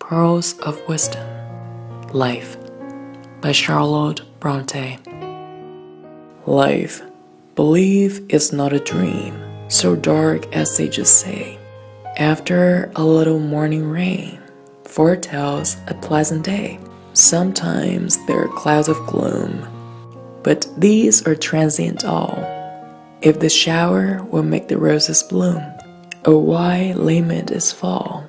Pearls of Wisdom Life by Charlotte Bronte. Life, believe, is not a dream, so dark as sages say. After a little morning rain, foretells a pleasant day. Sometimes there are clouds of gloom, but these are transient all. If the shower will make the roses bloom, oh why lament is fall?